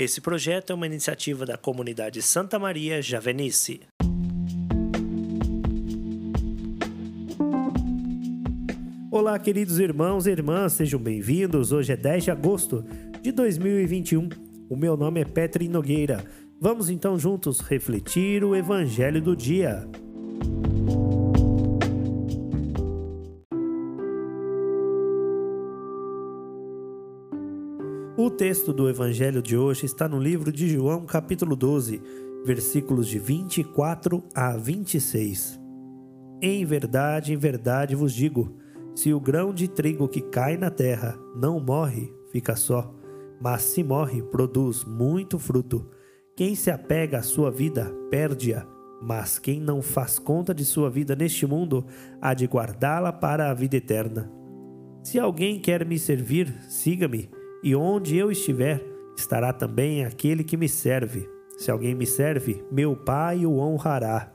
Esse projeto é uma iniciativa da comunidade Santa Maria Javenice. Olá, queridos irmãos e irmãs, sejam bem-vindos. Hoje é 10 de agosto de 2021. O meu nome é Petri Nogueira. Vamos então juntos refletir o Evangelho do dia. O texto do Evangelho de hoje está no livro de João, capítulo 12, versículos de 24 a 26. Em verdade, em verdade vos digo se o grão de trigo que cai na terra não morre, fica só, mas se morre, produz muito fruto. Quem se apega à sua vida, perde-a, mas quem não faz conta de sua vida neste mundo, há de guardá-la para a vida eterna. Se alguém quer me servir, siga-me, e onde eu estiver, estará também aquele que me serve. Se alguém me serve, meu Pai o honrará.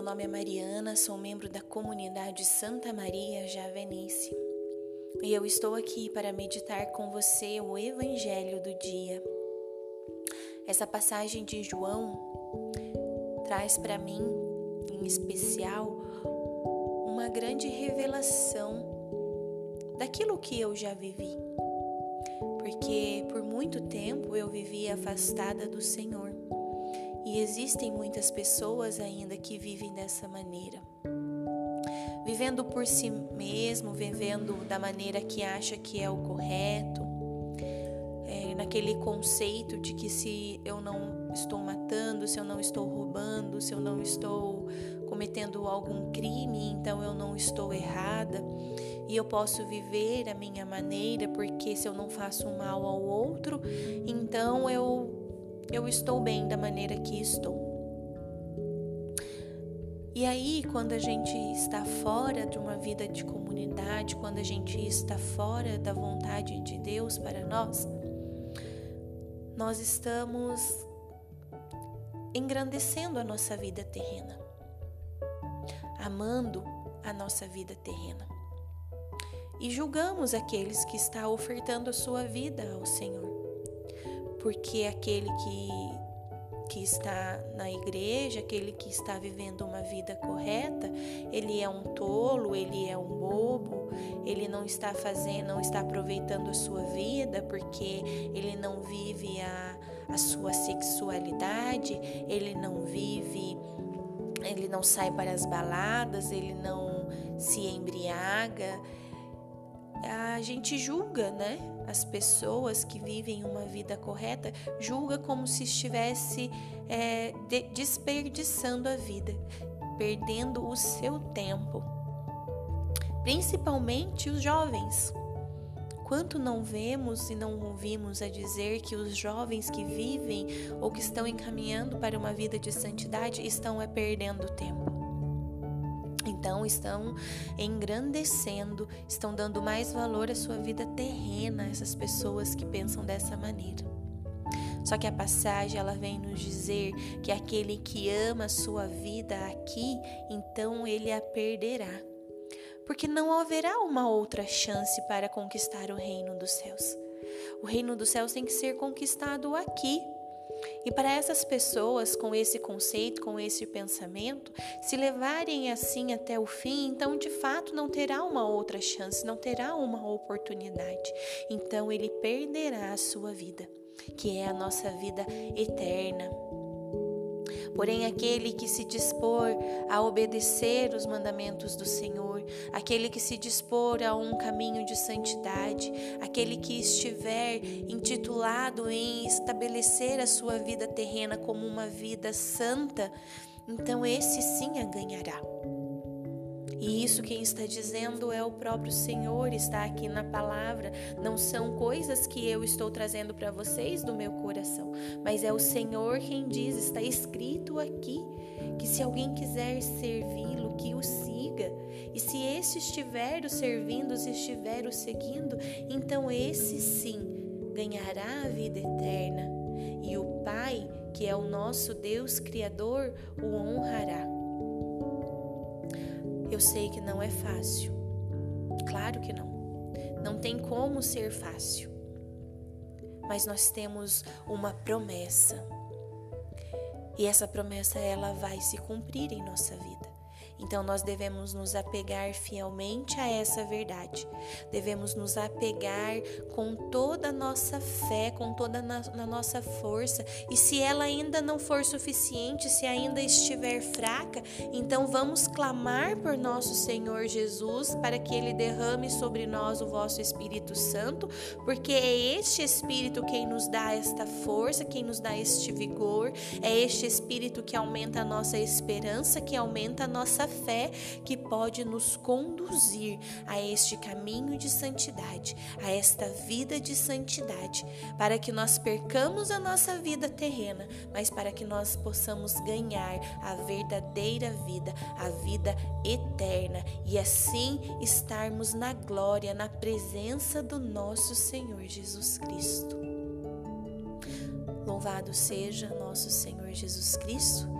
meu nome é Mariana, sou membro da comunidade Santa Maria Javenice e eu estou aqui para meditar com você o Evangelho do dia. Essa passagem de João traz para mim, em especial, uma grande revelação daquilo que eu já vivi. Porque por muito tempo eu vivi afastada do Senhor e existem muitas pessoas ainda que vivem dessa maneira. Vivendo por si mesmo, vivendo da maneira que acha que é o correto, naquele conceito de que se eu não estou matando, se eu não estou roubando, se eu não estou cometendo algum crime, então eu não estou errada e eu posso viver a minha maneira, porque se eu não faço mal ao outro, então eu eu estou bem da maneira que estou. E aí, quando a gente está fora de uma vida de comunidade, quando a gente está fora da vontade de Deus para nós, nós estamos engrandecendo a nossa vida terrena, amando a nossa vida terrena. E julgamos aqueles que estão ofertando a sua vida ao Senhor porque aquele que, que está na igreja, aquele que está vivendo uma vida correta, ele é um tolo, ele é um bobo, ele não está fazendo, não está aproveitando a sua vida porque ele não vive a, a sua sexualidade, ele não vive, ele não sai para as baladas, ele não se embriaga. A gente julga, né? as pessoas que vivem uma vida correta julga como se estivesse é, de, desperdiçando a vida, perdendo o seu tempo. Principalmente os jovens. Quanto não vemos e não ouvimos a dizer que os jovens que vivem ou que estão encaminhando para uma vida de santidade estão é, perdendo tempo. Então estão engrandecendo, estão dando mais valor à sua vida terrena, essas pessoas que pensam dessa maneira. Só que a passagem ela vem nos dizer que aquele que ama a sua vida aqui, então ele a perderá. Porque não haverá uma outra chance para conquistar o reino dos céus. O reino dos céus tem que ser conquistado aqui, e para essas pessoas com esse conceito, com esse pensamento, se levarem assim até o fim, então de fato não terá uma outra chance, não terá uma oportunidade. Então ele perderá a sua vida, que é a nossa vida eterna. Porém, aquele que se dispor a obedecer os mandamentos do Senhor, aquele que se dispor a um caminho de santidade, aquele que estiver intitulado em estabelecer a sua vida terrena como uma vida santa, então esse sim a ganhará. E isso quem está dizendo é o próprio Senhor, está aqui na palavra. Não são coisas que eu estou trazendo para vocês do meu coração, mas é o Senhor quem diz, está escrito aqui, que se alguém quiser servi-lo, que o siga. E se esse estiver o servindo, se estiver o seguindo, então esse sim ganhará a vida eterna. E o Pai que é o nosso Deus Criador, o honrará. Eu sei que não é fácil. Claro que não. Não tem como ser fácil. Mas nós temos uma promessa. E essa promessa ela vai se cumprir em nossa vida. Então nós devemos nos apegar fielmente a essa verdade. Devemos nos apegar com toda a nossa fé, com toda a nossa força. E se ela ainda não for suficiente, se ainda estiver fraca, então vamos clamar por nosso Senhor Jesus para que ele derrame sobre nós o vosso Espírito Santo, porque é este Espírito quem nos dá esta força, quem nos dá este vigor, é este Espírito que aumenta a nossa esperança, que aumenta a nossa fé que pode nos conduzir a este caminho de santidade, a esta vida de santidade, para que nós percamos a nossa vida terrena, mas para que nós possamos ganhar a verdadeira vida, a vida eterna e assim estarmos na glória, na presença do nosso Senhor Jesus Cristo. Louvado seja nosso Senhor Jesus Cristo